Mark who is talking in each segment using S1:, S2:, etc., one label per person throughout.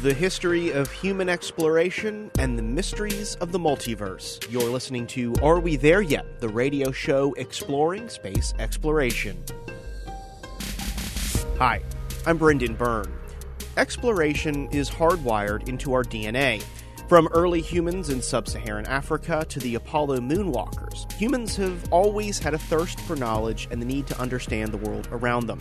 S1: the history of human exploration, and the mysteries of the multiverse. You're listening to Are We There Yet? The radio show exploring space exploration. Hi, I'm Brendan Byrne. Exploration is hardwired into our DNA. From early humans in sub Saharan Africa to the Apollo moonwalkers, humans have always had a thirst for knowledge and the need to understand the world around them.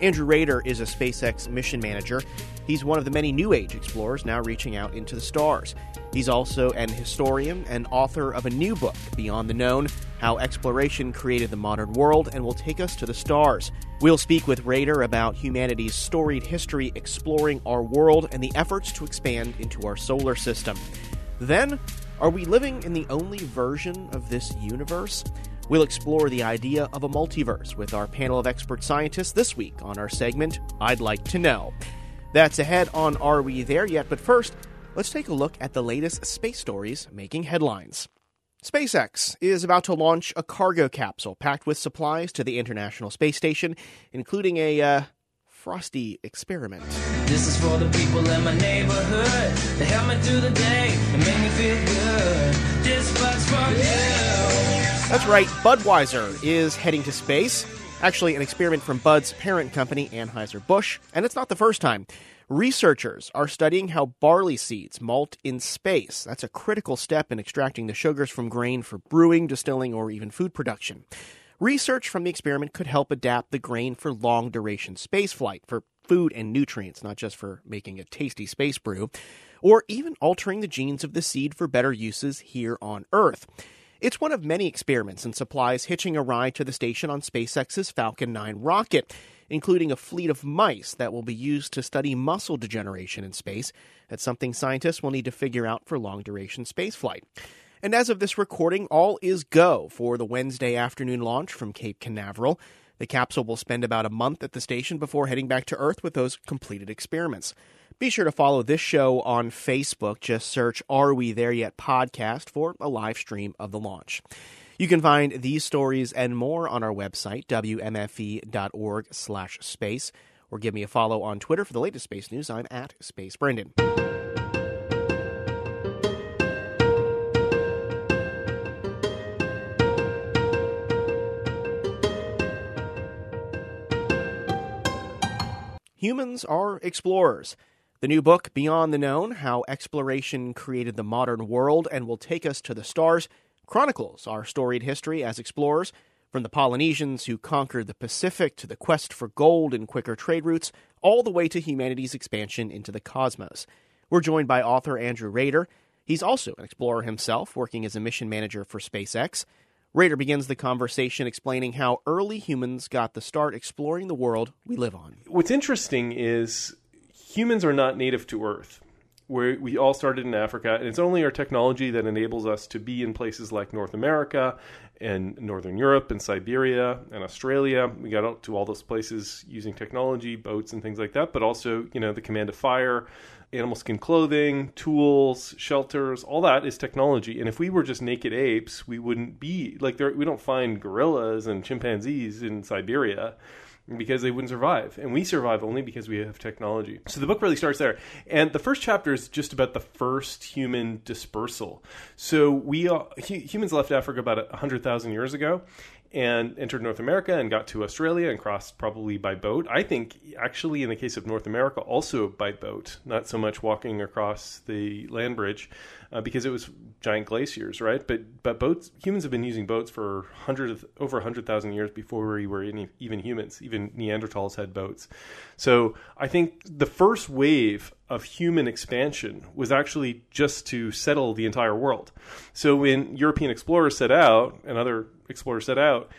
S1: Andrew Rader is a SpaceX mission manager. He's one of the many New Age explorers now reaching out into the stars. He's also an historian and author of a new book, Beyond the Known How Exploration Created the Modern World and Will Take Us to the Stars. We'll speak with Rader about humanity's storied history exploring our world and the efforts to expand into our solar system. Then, are we living in the only version of this universe? We'll explore the idea of a multiverse with our panel of expert scientists this week on our segment, I'd Like to Know. That's ahead on Are We There Yet? But first, let's take a look at the latest space stories making headlines. SpaceX is about to launch a cargo capsule packed with supplies to the International Space Station, including a uh, frosty experiment.
S2: This is for the people in my neighborhood that help me through the day and make me feel good. This bug's for you.
S1: That's right, Budweiser is heading to space. Actually, an experiment from Bud's parent company, Anheuser-Busch, and it's not the first time. Researchers are studying how barley seeds malt in space. That's a critical step in extracting the sugars from grain for brewing, distilling, or even food production. Research from the experiment could help adapt the grain for long duration spaceflight, for food and nutrients, not just for making a tasty space brew, or even altering the genes of the seed for better uses here on Earth. It's one of many experiments and supplies hitching a ride to the station on SpaceX's Falcon 9 rocket, including a fleet of mice that will be used to study muscle degeneration in space. That's something scientists will need to figure out for long duration spaceflight. And as of this recording, all is go for the Wednesday afternoon launch from Cape Canaveral. The capsule will spend about a month at the station before heading back to Earth with those completed experiments. Be sure to follow this show on Facebook. Just search Are We There Yet podcast for a live stream of the launch. You can find these stories and more on our website, wmfe.org slash space, or give me a follow on Twitter for the latest space news. I'm at Space Brendan. Humans are explorers. The new book, Beyond the Known How Exploration Created the Modern World and Will Take Us to the Stars, chronicles our storied history as explorers, from the Polynesians who conquered the Pacific to the quest for gold and quicker trade routes, all the way to humanity's expansion into the cosmos. We're joined by author Andrew Rader. He's also an explorer himself, working as a mission manager for SpaceX. Rader begins the conversation explaining how early humans got the start exploring the world we live on.
S3: What's interesting is humans are not native to Earth. We all started in Africa, and it's only our technology that enables us to be in places like North America and Northern Europe and Siberia and Australia. We got out to all those places using technology, boats and things like that, but also, you know, the command of fire, animal skin clothing, tools, shelters, all that is technology. And if we were just naked apes, we wouldn't be like there we don't find gorillas and chimpanzees in Siberia because they wouldn't survive. And we survive only because we have technology. So the book really starts there. And the first chapter is just about the first human dispersal. So we uh, humans left Africa about 100,000 years ago and entered North America and got to Australia and crossed probably by boat. I think actually in the case of North America also by boat, not so much walking across the land bridge uh, because it was giant glaciers, right? But but boats humans have been using boats for hundred over 100,000 years before we were any, even humans. Even Neanderthals had boats. So I think the first wave of human expansion was actually just to settle the entire world. So when European explorers set out and other explorers set out,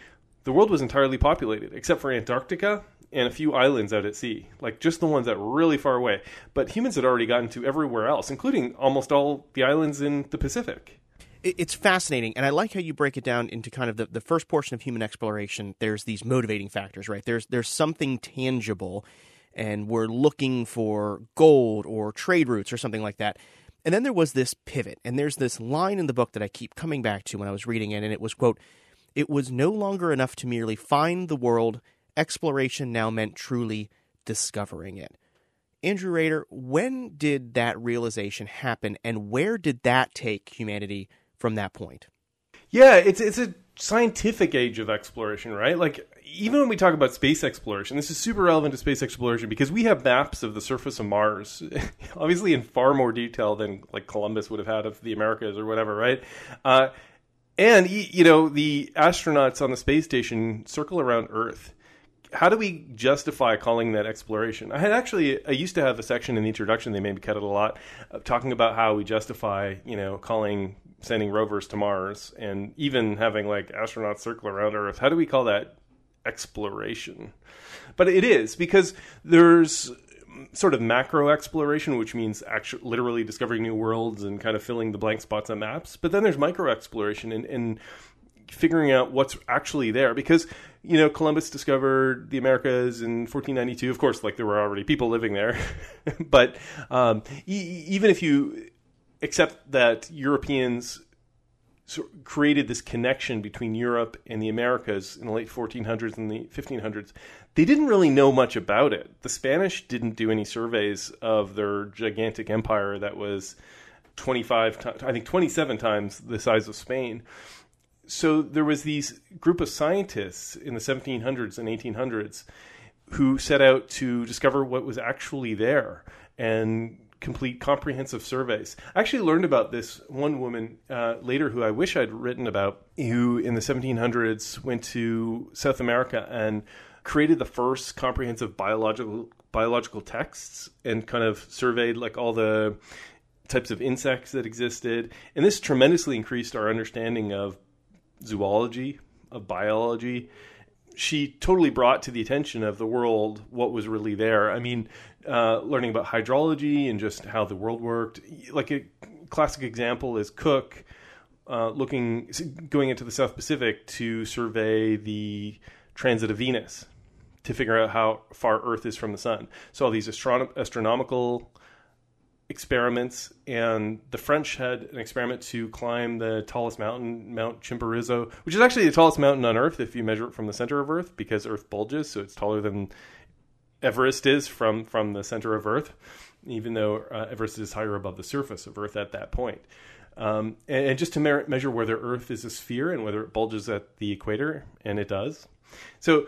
S3: the world was entirely populated except for Antarctica and a few islands out at sea, like just the ones that were really far away. But humans had already gotten to everywhere else, including almost all the islands in the Pacific.
S1: It's fascinating, and I like how you break it down into kind of the, the first portion of human exploration. There's these motivating factors, right? There's there's something tangible, and we're looking for gold or trade routes or something like that. And then there was this pivot, and there's this line in the book that I keep coming back to when I was reading it, and it was quote it was no longer enough to merely find the world. Exploration now meant truly discovering it. Andrew Rader, when did that realization happen, and where did that take humanity from that point?
S3: Yeah, it's it's a scientific age of exploration, right? Like even when we talk about space exploration, this is super relevant to space exploration because we have maps of the surface of Mars, obviously in far more detail than like Columbus would have had of the Americas or whatever, right? Uh, and you know the astronauts on the space station circle around Earth. How do we justify calling that exploration? I had actually I used to have a section in the introduction. They maybe cut it a lot, talking about how we justify you know calling sending rovers to Mars and even having like astronauts circle around Earth. How do we call that exploration? But it is because there's sort of macro exploration, which means actually literally discovering new worlds and kind of filling the blank spots on maps. But then there's micro exploration and, and figuring out what's actually there because you know Columbus discovered the Americas in 1492. Of course, like there were already people living there, but um, e- even if you accept that Europeans created this connection between Europe and the Americas in the late 1400s and the 1500s. They didn't really know much about it. The Spanish didn't do any surveys of their gigantic empire that was 25 I think 27 times the size of Spain. So there was these group of scientists in the 1700s and 1800s who set out to discover what was actually there and complete comprehensive surveys. I actually learned about this one woman uh, later who I wish I'd written about, who in the 1700s went to South America and created the first comprehensive biological biological texts and kind of surveyed like all the types of insects that existed. And this tremendously increased our understanding of zoology, of biology, she totally brought to the attention of the world what was really there. I mean, uh, learning about hydrology and just how the world worked. Like a classic example is Cook uh, looking, going into the South Pacific to survey the transit of Venus to figure out how far Earth is from the sun. So all these astronom- astronomical experiments, and the French had an experiment to climb the tallest mountain, Mount Chimborazo, which is actually the tallest mountain on Earth if you measure it from the center of Earth, because Earth bulges, so it's taller than Everest is from from the center of Earth, even though uh, Everest is higher above the surface of Earth at that point. Um, and, and, just to measure whether Earth is a sphere and whether it bulges at the equator, and it does. So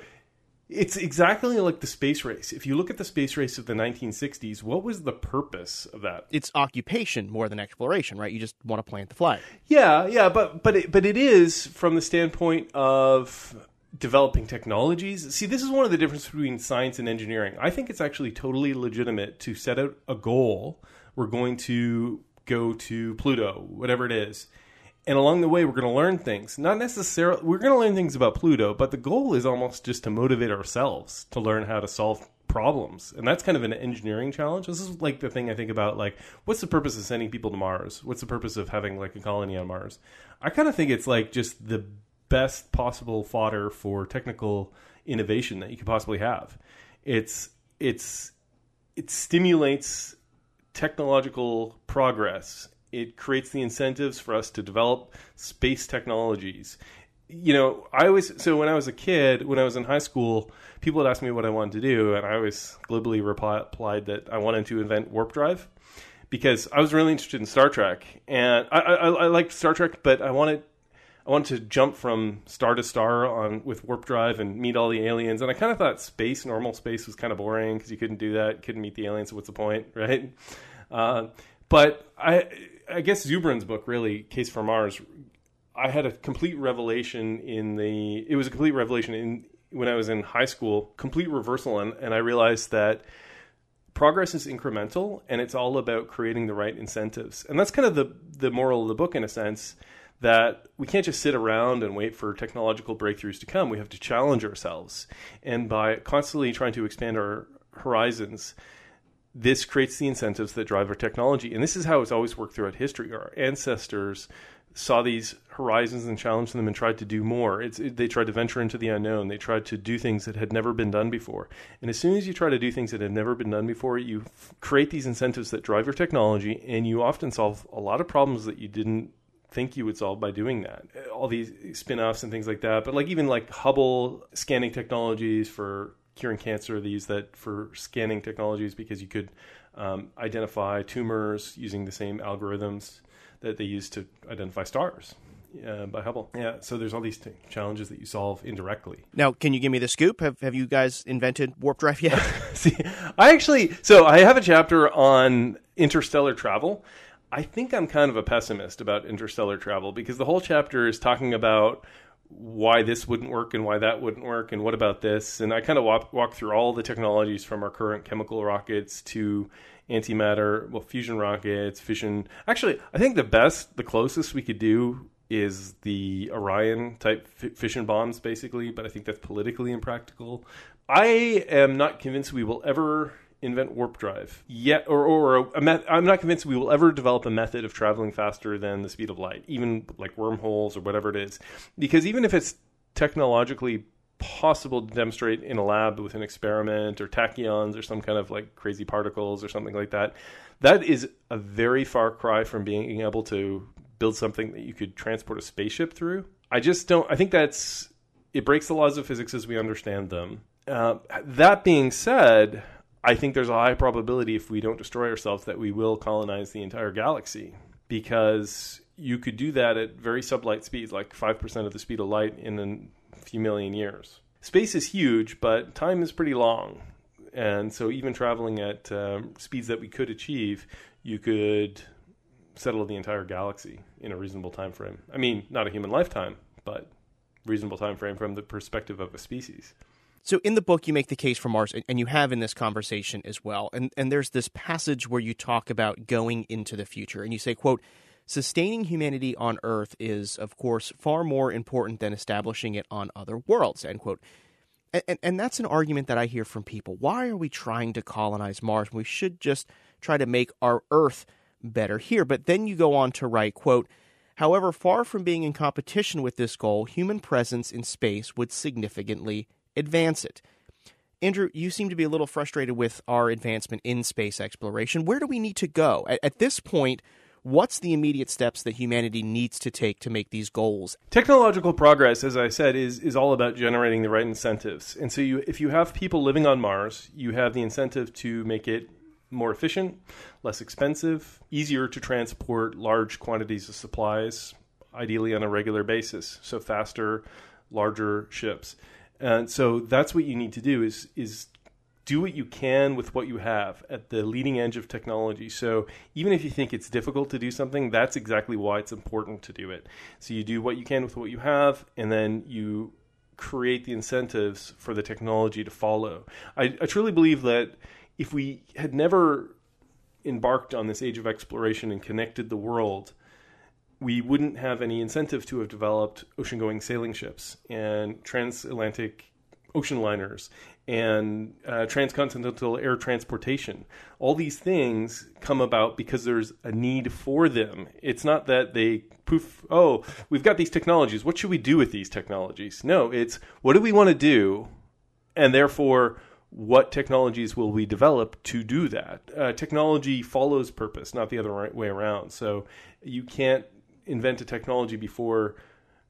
S3: it's exactly like the space race. If you look at the space race of the 1960s, what was the purpose of that?
S1: It's occupation more than exploration, right? You just want to plant the flag.
S3: Yeah, yeah, but but it, but it is from the standpoint of developing technologies. See, this is one of the differences between science and engineering. I think it's actually totally legitimate to set out a goal. We're going to go to Pluto, whatever it is and along the way we're going to learn things. Not necessarily we're going to learn things about pluto but the goal is almost just to motivate ourselves to learn how to solve problems. And that's kind of an engineering challenge. This is like the thing i think about like what's the purpose of sending people to mars? What's the purpose of having like a colony on mars? I kind of think it's like just the best possible fodder for technical innovation that you could possibly have. It's it's it stimulates technological progress it creates the incentives for us to develop space technologies. You know, I always so when I was a kid, when I was in high school, people would ask me what I wanted to do, and I always glibly replied that I wanted to invent warp drive because I was really interested in Star Trek, and I, I, I liked Star Trek, but I wanted I wanted to jump from star to star on with warp drive and meet all the aliens. And I kind of thought space, normal space, was kind of boring because you couldn't do that, couldn't meet the aliens. So what's the point, right? Uh, but I I guess Zubrin's book, really, Case for Mars, I had a complete revelation in the. It was a complete revelation in when I was in high school, complete reversal, and, and I realized that progress is incremental and it's all about creating the right incentives. And that's kind of the the moral of the book in a sense that we can't just sit around and wait for technological breakthroughs to come. We have to challenge ourselves. And by constantly trying to expand our horizons, this creates the incentives that drive our technology. And this is how it's always worked throughout history. Our ancestors saw these horizons and challenged them and tried to do more. It, they tried to venture into the unknown. They tried to do things that had never been done before. And as soon as you try to do things that have never been done before, you f- create these incentives that drive your technology, and you often solve a lot of problems that you didn't think you would solve by doing that. All these spin-offs and things like that. But like even like Hubble scanning technologies for curing cancer. They use that for scanning technologies because you could um, identify tumors using the same algorithms that they use to identify stars uh, by Hubble. Yeah, so there's all these t- challenges that you solve indirectly.
S1: Now, can you give me the scoop? Have Have you guys invented warp drive yet?
S3: See, I actually, so I have a chapter on interstellar travel. I think I'm kind of a pessimist about interstellar travel because the whole chapter is talking about why this wouldn't work and why that wouldn't work and what about this? And i kind of walk, walk through all the technologies from our current chemical rockets to antimatter well fusion rockets fission. Actually i think the best the closest we could do is the orion type f- fission bombs basically but i think that's politically impractical. I am not convinced we will ever invent warp drive yet or, or a, a i'm not convinced we will ever develop a method of traveling faster than the speed of light even like wormholes or whatever it is. Because even if it's technologically possible to demonstrate in a lab with an experiment or tachyons or some kind of like crazy particles or something like that that is a very far cry from being able to build something that you could transport a spaceship through. I just don't i think that's it breaks the laws of physics as we understand them. Uh, that being said I think there's a high probability if we don't destroy ourselves that we will colonize the entire galaxy because you could do that at very sublight speeds, like 5% of the speed of light in a few million years. Space is huge, but time is pretty long. And so, even traveling at um, speeds that we could achieve, you could settle the entire galaxy in a reasonable time frame. I mean, not a human lifetime, but reasonable time frame from the perspective of a species.
S1: So in the book, you make the case for Mars, and you have in this conversation as well. And and there's this passage where you talk about going into the future, and you say, "quote Sustaining humanity on Earth is, of course, far more important than establishing it on other worlds." End quote. And, and, that's an argument that I hear from people. Why are we trying to colonize Mars? We should just try to make our Earth better here. But then you go on to write, "quote." However, far from being in competition with this goal, human presence in space would significantly advance it. Andrew, you seem to be a little frustrated with our advancement in space exploration. Where do we need to go? At, at, this point, what's the immediate steps that humanity needs to take to make these goals?
S3: Technological progress, as I said, is, is all about generating the right incentives. And so you, if you have people living on Mars, you have the incentive to make it more efficient, less expensive, easier to transport large quantities of supplies, ideally on a regular basis. So faster, larger ships. And so that's what you need to do is is do what you can with what you have at the leading edge of technology. So even if you think it's difficult to do something, that's exactly why it's important to do it. So you do what you can with what you have, and then you create the incentives for the technology to follow. I, I truly believe that if we had never embarked on this age of exploration and connected the world, we wouldn't have any incentive to have developed ocean going sailing ships and transatlantic ocean liners and uh, transcontinental air transportation. All these things come about because there's a need for them. It's not that they poof, oh, we've got these technologies. What should we do with these technologies? No, it's what do we want to do? And therefore, what technologies will we develop to do that? Uh, technology follows purpose, not the other way around. So you can't invent a technology before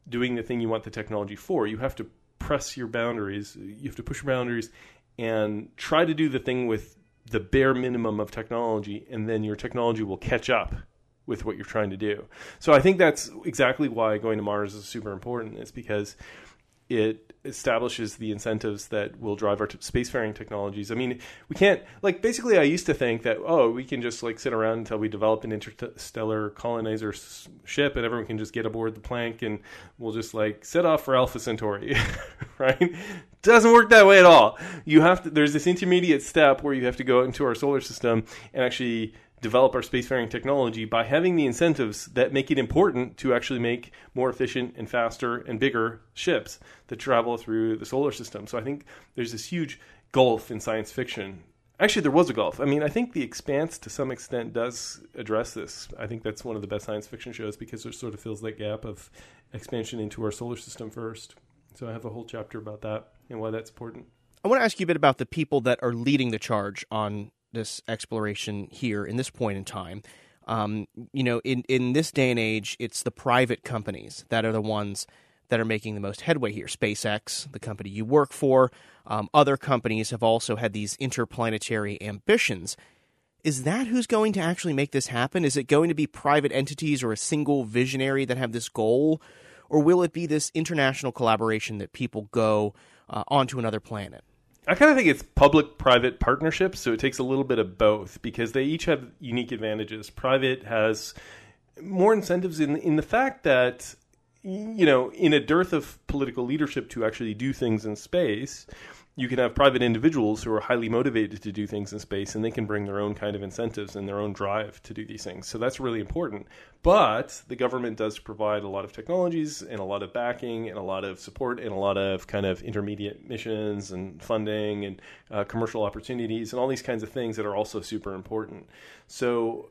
S3: doing the thing you want the technology for. You have to press your boundaries. You have to push your boundaries and try to do the thing with the bare minimum of technology, and then your technology will catch up with what you're trying to do. So I think that's exactly why going to Mars is super important. It's because it establishes the incentives that will drive our t- spacefaring technologies. I mean, we can't like basically. I used to think that oh, we can just like sit around until we develop an interstellar colonizer s- ship, and everyone can just get aboard the plank, and we'll just like set off for Alpha Centauri, right? Doesn't work that way at all. You have to. There's this intermediate step where you have to go into our solar system and actually develop our spacefaring technology by having the incentives that make it important to actually make more efficient and faster and bigger ships that travel through the solar system. So I think there's this huge gulf in science fiction. Actually, there was a gulf. I mean, I think The Expanse to some extent does address this. I think that's one of the best science fiction shows because it sort of fills that gap of expansion into our solar system first. So I have a whole chapter about that and why that's important.
S1: I want to ask you a bit about the people that are leading the charge on this exploration here in this point in time. Um, you know, in in this day and age, it's the private companies that are the ones that are making the most headway here. SpaceX, the company you work for, um, other companies have also had these interplanetary ambitions. Is that who's going to actually make this happen? Is it going to be private entities or a single visionary that have this goal? Or will it be this international collaboration that people go uh, onto another planet?
S3: I kind of think it's public private partnerships, so it takes a little bit of both because they each have unique advantages. Private has more incentives in in the fact that you know, in a dearth of political leadership to actually do things in space, you can have private individuals who are highly motivated to do things in space and they can bring their own kind of incentives and their own drive to do these things. So that's really important. But the government does provide a lot of technologies and a lot of backing and a lot of support and a lot of kind of intermediate missions and funding and uh, commercial opportunities and all these kinds of things that are also super important. So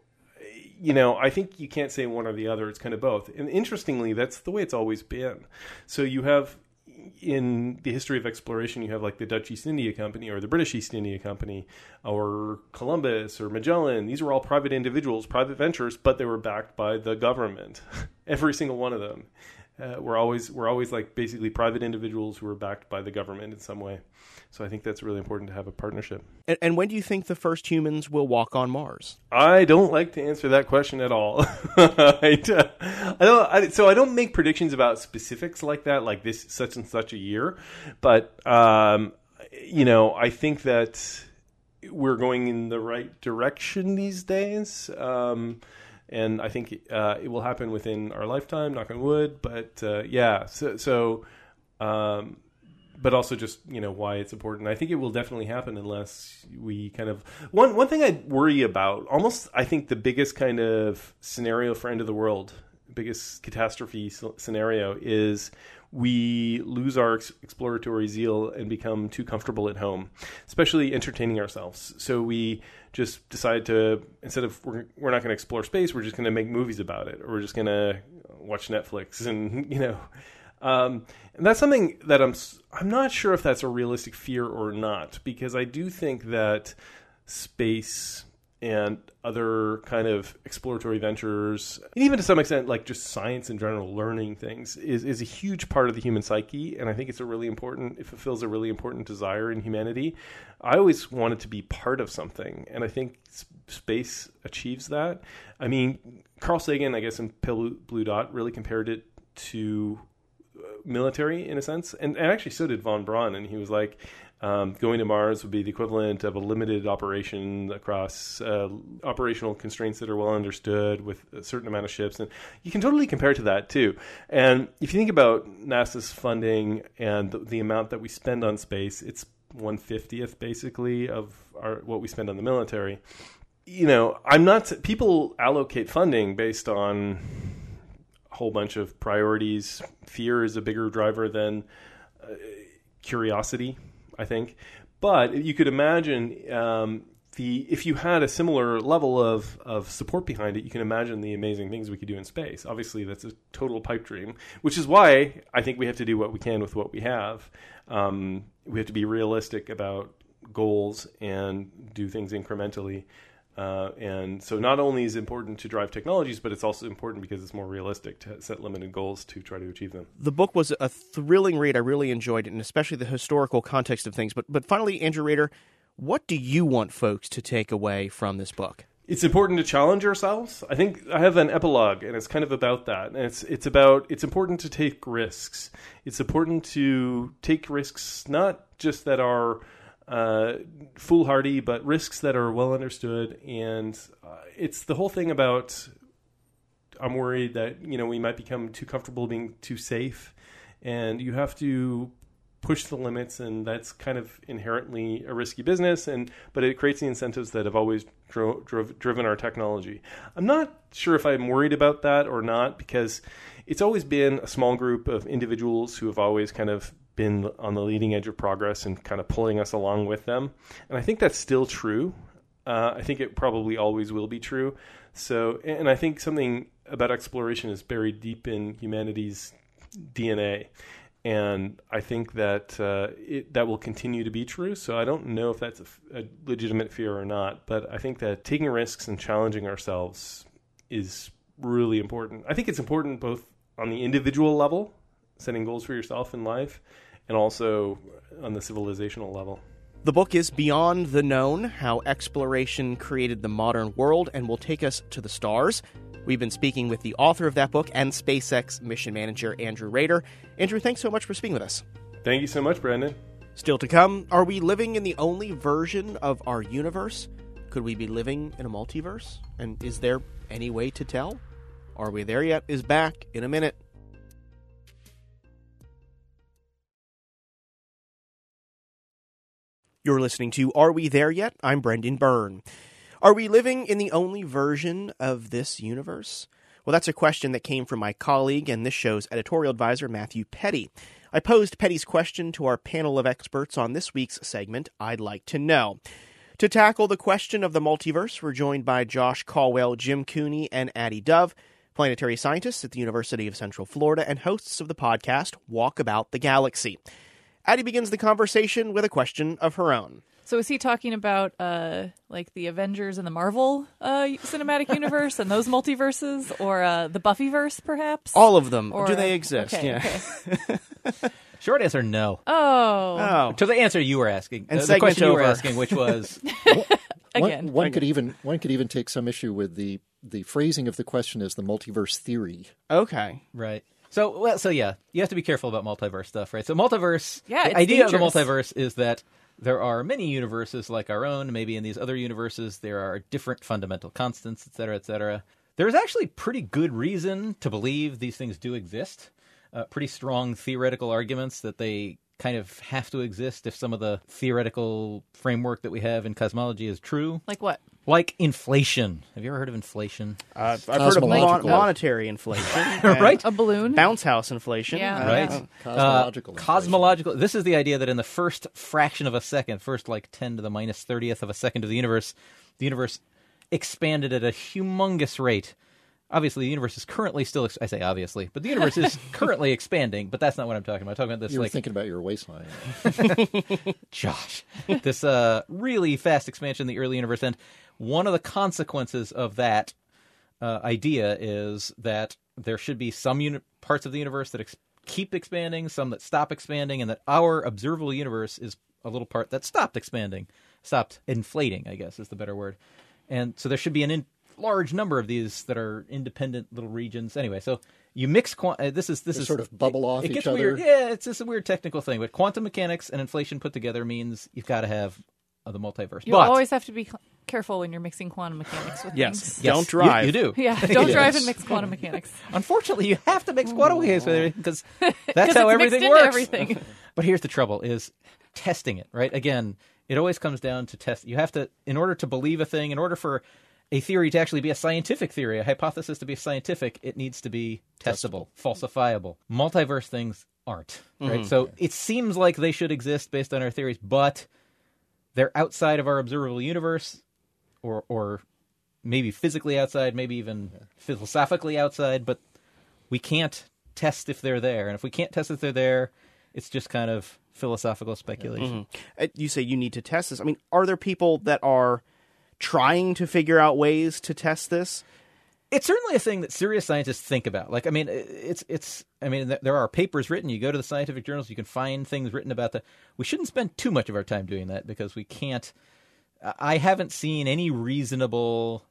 S3: you know, I think you can't say one or the other. It's kind of both. And interestingly, that's the way it's always been. So you have in the history of exploration, you have like the Dutch East India Company or the British East India Company or Columbus or Magellan. These were all private individuals, private ventures, but they were backed by the government. Every single one of them. Uh, were always were always like basically private individuals who are backed by the government in some way. So I think that's really important to have a partnership.
S1: And, and, when do you think the first humans will walk on Mars?
S3: I don't like to answer that question at all. I, don't. I, so I don't make predictions about specifics like that, like this such and such a year. But um, you know, I think that we're going in the right direction these days. Um, and I think uh, it will happen within our lifetime. Knock on wood. But uh, yeah, so, so um, but also just you know why it's important. I think it will definitely happen unless we kind of one one thing I worry about. Almost, I think the biggest kind of scenario for end of the world, biggest catastrophe scenario is we lose our exploratory zeal and become too comfortable at home, especially entertaining ourselves. So we just decide to instead of we're, we're not going to explore space, we're just going to make movies about it, or we're just going to watch Netflix and you know um, and that's something that I'm I'm not sure if that's a realistic fear or not because I do think that space and other kind of exploratory ventures, and even to some extent, like just science in general, learning things is, is a huge part of the human psyche. And I think it's a really important, it fulfills a really important desire in humanity. I always wanted to be part of something. And I think space achieves that. I mean, Carl Sagan, I guess, in Pale Blue Dot really compared it to uh, military in a sense, and, and actually so did von Braun, and he was like, um, going to Mars would be the equivalent of a limited operation across uh, operational constraints that are well understood with a certain amount of ships. And you can totally compare to that too. And if you think about NASA's funding and the, the amount that we spend on space, it's 150th basically of our, what we spend on the military. You know, I'm not, people allocate funding based on a whole bunch of priorities. Fear is a bigger driver than uh, curiosity, I think. But you could imagine um, the if you had a similar level of, of support behind it, you can imagine the amazing things we could do in space. Obviously, that's a total pipe dream, which is why I think we have to do what we can with what we have. Um, we have to be realistic about goals and do things incrementally. Uh, and so not only is it important to drive technologies, but it's also important because it's more realistic to set limited goals to try to achieve them.
S1: The book was a thrilling read. I really enjoyed it, and especially the historical context of things. But but finally, Andrew Rader, what do you want folks to take away from this book?
S3: It's important to challenge ourselves. I think I have an epilogue, and it's kind of about that. And it's it's about it's important to take risks. It's important to take risks not just that are uh, foolhardy, but risks that are well understood. And uh, it's the whole thing about I'm worried that you know we might become too comfortable being too safe, and you have to push the limits, and that's kind of inherently a risky business. And but it creates the incentives that have always dro- drove, driven our technology. I'm not sure if I'm worried about that or not because it's always been a small group of individuals who have always kind of been on the leading edge of progress and kind of pulling us along with them. And I think that's still true. Uh, I think it probably always will be true. So, and I think something about exploration is buried deep in humanity's DNA. And I think that uh, it, that will continue to be true. So I don't know if that's a, a legitimate fear or not, but I think that taking risks and challenging ourselves is really important. I think it's important both on the individual level setting goals for yourself in life, and also on the civilizational level.
S1: The book is Beyond the Known How Exploration Created the Modern World and will take us to the stars. We've been speaking with the author of that book and SpaceX mission manager, Andrew Rader. Andrew, thanks so much for speaking with us.
S3: Thank you so much, Brendan.
S1: Still to come, are we living in the only version of our universe? Could we be living in a multiverse? And is there any way to tell? Are we there yet? Is back in a minute. You're listening to Are We There Yet? I'm Brendan Byrne. Are we living in the only version of this universe? Well, that's a question that came from my colleague and this show's editorial advisor, Matthew Peddie. I posed Peddie's question to our panel of experts on this week's segment, I'd Like to Know. To tackle the question of the multiverse, we're joined by Josh Colwell, Jim Cooney, and Addie Dove, planetary scientists at the University of Central Florida and hosts of the podcast Walkabout the Galaxy. Addie begins the conversation with a question of her own.
S4: So is he talking about uh, like the Avengers and the Marvel uh, cinematic universe and those multiverses, or uh, the Buffyverse, perhaps?
S1: All of them.
S4: Or-
S1: Do they exist?
S4: okay,
S1: yeah.
S4: okay.
S5: Short answer, no.
S4: Oh,
S1: Oh.
S5: To the answer you were asking,
S1: And
S5: uh, the
S1: segment
S5: question you were asking, which was,
S4: again.
S6: One, one could even one could even take some issue with the the phrasing of the question as the multiverse theory.
S1: Okay.
S5: right. So, well, so yeah, you have to be careful about multiverse stuff, right? So, multiverse,
S4: Yeah,
S5: the idea
S4: dangerous.
S5: of the multiverse is that there are many universes like our own. Maybe in these other universes, there are different fundamental constants, et cetera, et cetera. There's actually pretty good reason to believe these things do exist. Uh, pretty strong theoretical arguments that they kind of have to exist if some of the theoretical framework that we have in cosmology is true.
S4: like what?
S5: Like inflation. Have you ever heard of inflation?
S1: Uh, I've heard of mon- monetary inflation.
S5: Right?
S4: A balloon?
S1: Bounce house inflation.
S4: Yeah.
S1: Uh,
S5: Right.
S1: uh,
S6: Cosmological.
S5: Uh, cosmological. This is the idea that in the first fraction of a second, first like 10 to the minus 30th of a second of the universe, the universe expanded at a humongous rate. Obviously, the universe is currently still, ex- I say obviously, but the universe is currently expanding, but that's not what I'm talking about. I'm talking about this
S6: You were
S5: like
S6: thinking about your waistline.
S5: Josh. this uh, really fast expansion in the early universe. And one of the consequences of that uh, idea is that there should be some uni- parts of the universe that ex- keep expanding, some that stop expanding, and that our observable universe is a little part that stopped expanding, stopped inflating, I guess is the better word. And so there should be an in- large number of these that are independent little regions. Anyway, so you mix quan- uh, this is this
S6: They
S5: is
S6: sort of bubble off
S5: it
S6: each
S5: gets
S6: other.
S5: weird. Yeah, it's just a weird technical thing. But quantum mechanics and inflation put together means you've got to have uh, the multiverse.
S4: You
S5: but
S4: always have to be cl- careful when you're mixing quantum mechanics with
S1: Yes.
S4: things.
S5: Yes,
S1: Don't drive.
S5: You, do.
S4: Yeah, don't drive
S6: Yes.
S4: and mix quantum mechanics.
S5: Unfortunately, you have to mix quantum mechanics with everything because that's
S4: 'Cause
S5: how
S4: it's
S5: everything
S4: mixed
S5: works.
S4: into everything.
S5: But here's the trouble: is testing it. Right? Again, it always comes down to test. You have to, in order to believe a thing, in order for a theory to actually be a scientific theory, a hypothesis to be scientific, it needs to be testable, falsifiable. Multiverse things aren't. Right? So it seems like they should exist based on our theories, but they're outside of our observable universe, or or maybe physically outside, maybe even philosophically outside, but we can't test if they're there. And if we can't test if they're there, it's just kind of philosophical speculation.
S1: Uh, You say you need to test this. I mean, are there people that are trying to figure out ways to test this?
S5: It's certainly a thing that serious scientists think about. Like, I mean, it's it's. I mean, there are papers written. You go to the scientific journals, you can find things written about that. We shouldn't spend too much of our time doing that because we can't. I haven't seen any reasonable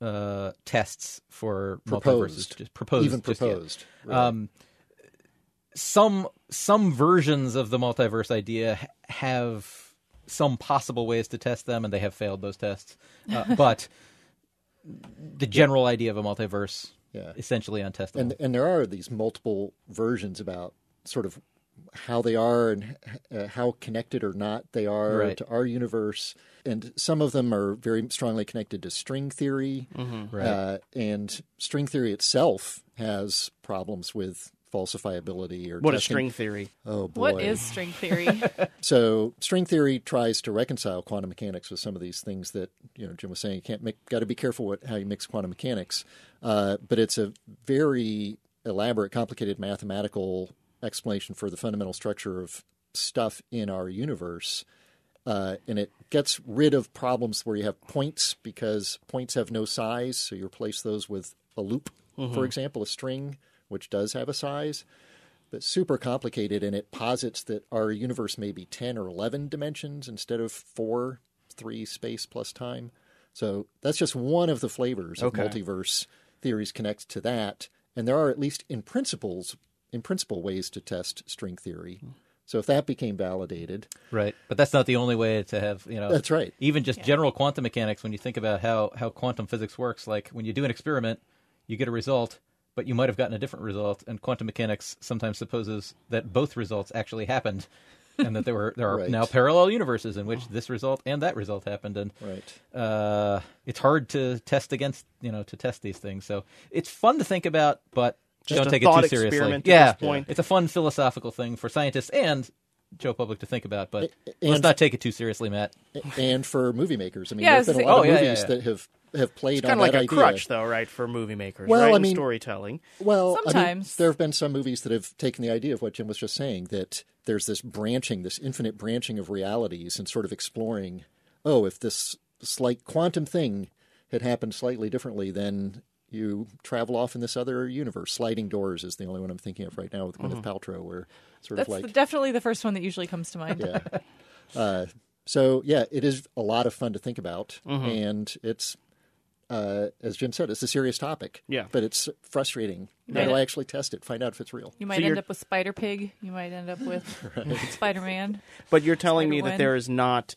S5: uh, tests for.
S6: Proposed.
S5: Just proposed,
S6: Even proposed. Right.
S5: Um, some some versions of the multiverse idea have some possible ways to test them, and they have failed those tests. Uh, but the general idea of a multiverse,
S6: Yeah.
S5: essentially untestable.
S6: and and there are these multiple versions about sort of how they are and uh, how connected or not they are
S5: Right.
S6: to our universe and some of them are very strongly connected to string theory
S5: Right.
S6: uh, and string theory itself has problems with falsifiability or
S1: What is
S6: testing.
S1: string theory?
S6: oh boy
S4: What is string theory?
S6: so string theory tries to reconcile quantum mechanics with some of these things that you know Jim was saying. You can't make, got to be careful what how you mix quantum mechanics, uh, but it's a very elaborate, complicated mathematical explanation for the fundamental structure of stuff in our universe. Uh, and it gets rid of problems where you have points because points have no size, so you replace those with a loop, for example, a string which does have a size but super complicated, and it posits that our universe may be 10 or 11 dimensions instead of four, three space plus time. So that's just one of the flavors
S1: Okay.
S6: of multiverse theories connect to that. And there are at least in principles, in principle, ways to test string theory. So if that became validated,
S5: Right, but that's not the only way to have you know.
S6: That's right.
S5: Even just general quantum mechanics, when you think about how how quantum physics works, like when you do an experiment, you get a result, but you might have gotten a different result, and quantum mechanics sometimes supposes that both results actually happened, and that there were there are
S6: Right.
S5: now parallel universes in which this result and that result happened, and
S6: right?
S5: uh, it's hard to test against you know to test these things. So it's fun to think about, but
S1: Just
S5: don't take it too seriously.
S1: experiment at
S5: yeah,
S1: this point.
S5: it's a fun philosophical thing for scientists and Joe Public to think about, but let's not take it too seriously, Matt.
S6: and for movie makers. I mean,
S4: Yeah,
S6: there's been a lot
S5: Oh,
S6: of
S5: yeah, yeah,
S6: movies
S5: yeah.
S6: that have have played
S1: Kind
S6: on
S1: that like
S6: idea.
S1: Kind
S6: of like a
S1: crutch, though, right, for movie makers,
S6: Well,
S1: right?
S6: I
S1: and
S6: mean-
S1: storytelling.
S6: Well, I mean,
S4: Sometimes.
S6: there have been some movies that have taken the idea of what Jim was just saying that there's this branching, this infinite branching of realities, and sort of exploring. Oh, if this slight quantum thing had happened slightly differently, then you travel off in this other universe. Sliding Doors is the only one I'm thinking of right now with Gwyneth Paltrow, where sort
S4: That's
S6: of like
S4: the- definitely the first one that usually comes to mind.
S6: yeah. Uh, so yeah, it is a lot of fun to think about, and it's uh, as Jim said, it's a serious topic.
S1: Yeah.
S6: but it's frustrating. How
S4: Yeah.
S6: do I actually test it? Find out if it's real.
S4: You might
S1: So
S4: end
S1: you're-
S4: up with Spider Pig. You might end up with Spider Man.
S1: But you're telling me that there is not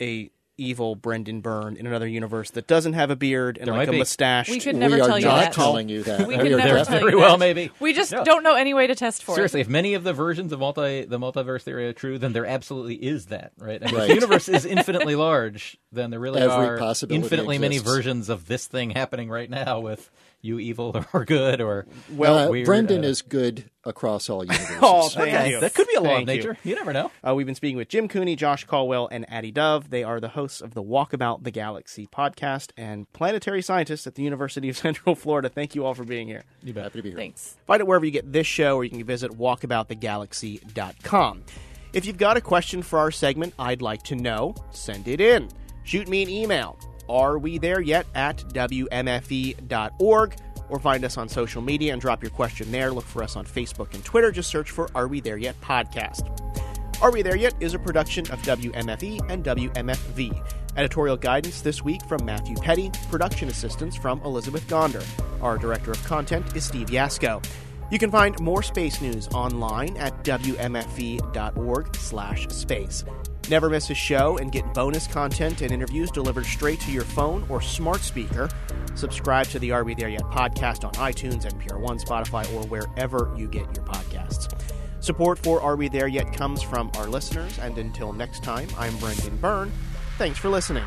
S1: a evil Brendan Byrne in another universe that doesn't have a beard and
S5: There
S1: like a
S5: be.
S1: mustache.
S4: We could never
S6: we are
S4: tell you
S6: not
S4: that.
S6: telling you that.
S4: We
S6: We
S4: could
S6: are
S4: never tell
S5: Very
S4: you
S5: well,
S4: that.
S5: maybe.
S4: We just
S5: No.
S4: don't know any way to test for
S5: Seriously,
S4: it.
S5: Seriously, if many of the versions of multi the multiverse theory are true, then there absolutely is that, right? And if
S6: Right.
S5: the universe is infinitely large, then there really
S6: Every
S5: are
S6: possibility
S5: infinitely many versions of this thing happening right now with you evil or good or
S1: well,
S6: Uh,
S5: weird,
S6: Brendan
S5: uh,
S6: is good across all universes.
S1: Oh, thank
S5: Okay,
S1: you.
S5: that could be a law
S1: Thank
S5: of
S1: you.
S5: nature. You. never know.
S1: Uh, we've been speaking with Jim Cooney, Josh Colwell, and Addie Dove. They are the hosts of the Walkabout the Galaxy podcast and planetary scientists at the University of Central Florida. Thank you all for being here.
S5: You bet.
S6: Happy to be here.
S4: Thanks.
S1: Find it wherever you get this show, or you can visit walkaboutthegalaxy.com. If you've got a question for our segment, I'd like to know, send it in. Shoot me an email. Are we there yet at WMFE.org? Or find us on social media and drop your question there. Look for us on Facebook and Twitter. Just search for Are We There Yet podcast. Are We There Yet is a production of WMFE and WMFV. Editorial guidance this week from Matthew Peddie, production assistance from Elizabeth Gonder. Our director of content is Steve Yasko. You can find more space news online at wmfe.org/space. Never miss a show and get bonus content and interviews delivered straight to your phone or smart speaker. Subscribe to the Are We There Yet podcast on iTunes, NPR One, Spotify, or wherever you get your podcasts. Support for Are We There Yet comes from our listeners, and until next time, I'm Brendan Byrne. Thanks for listening.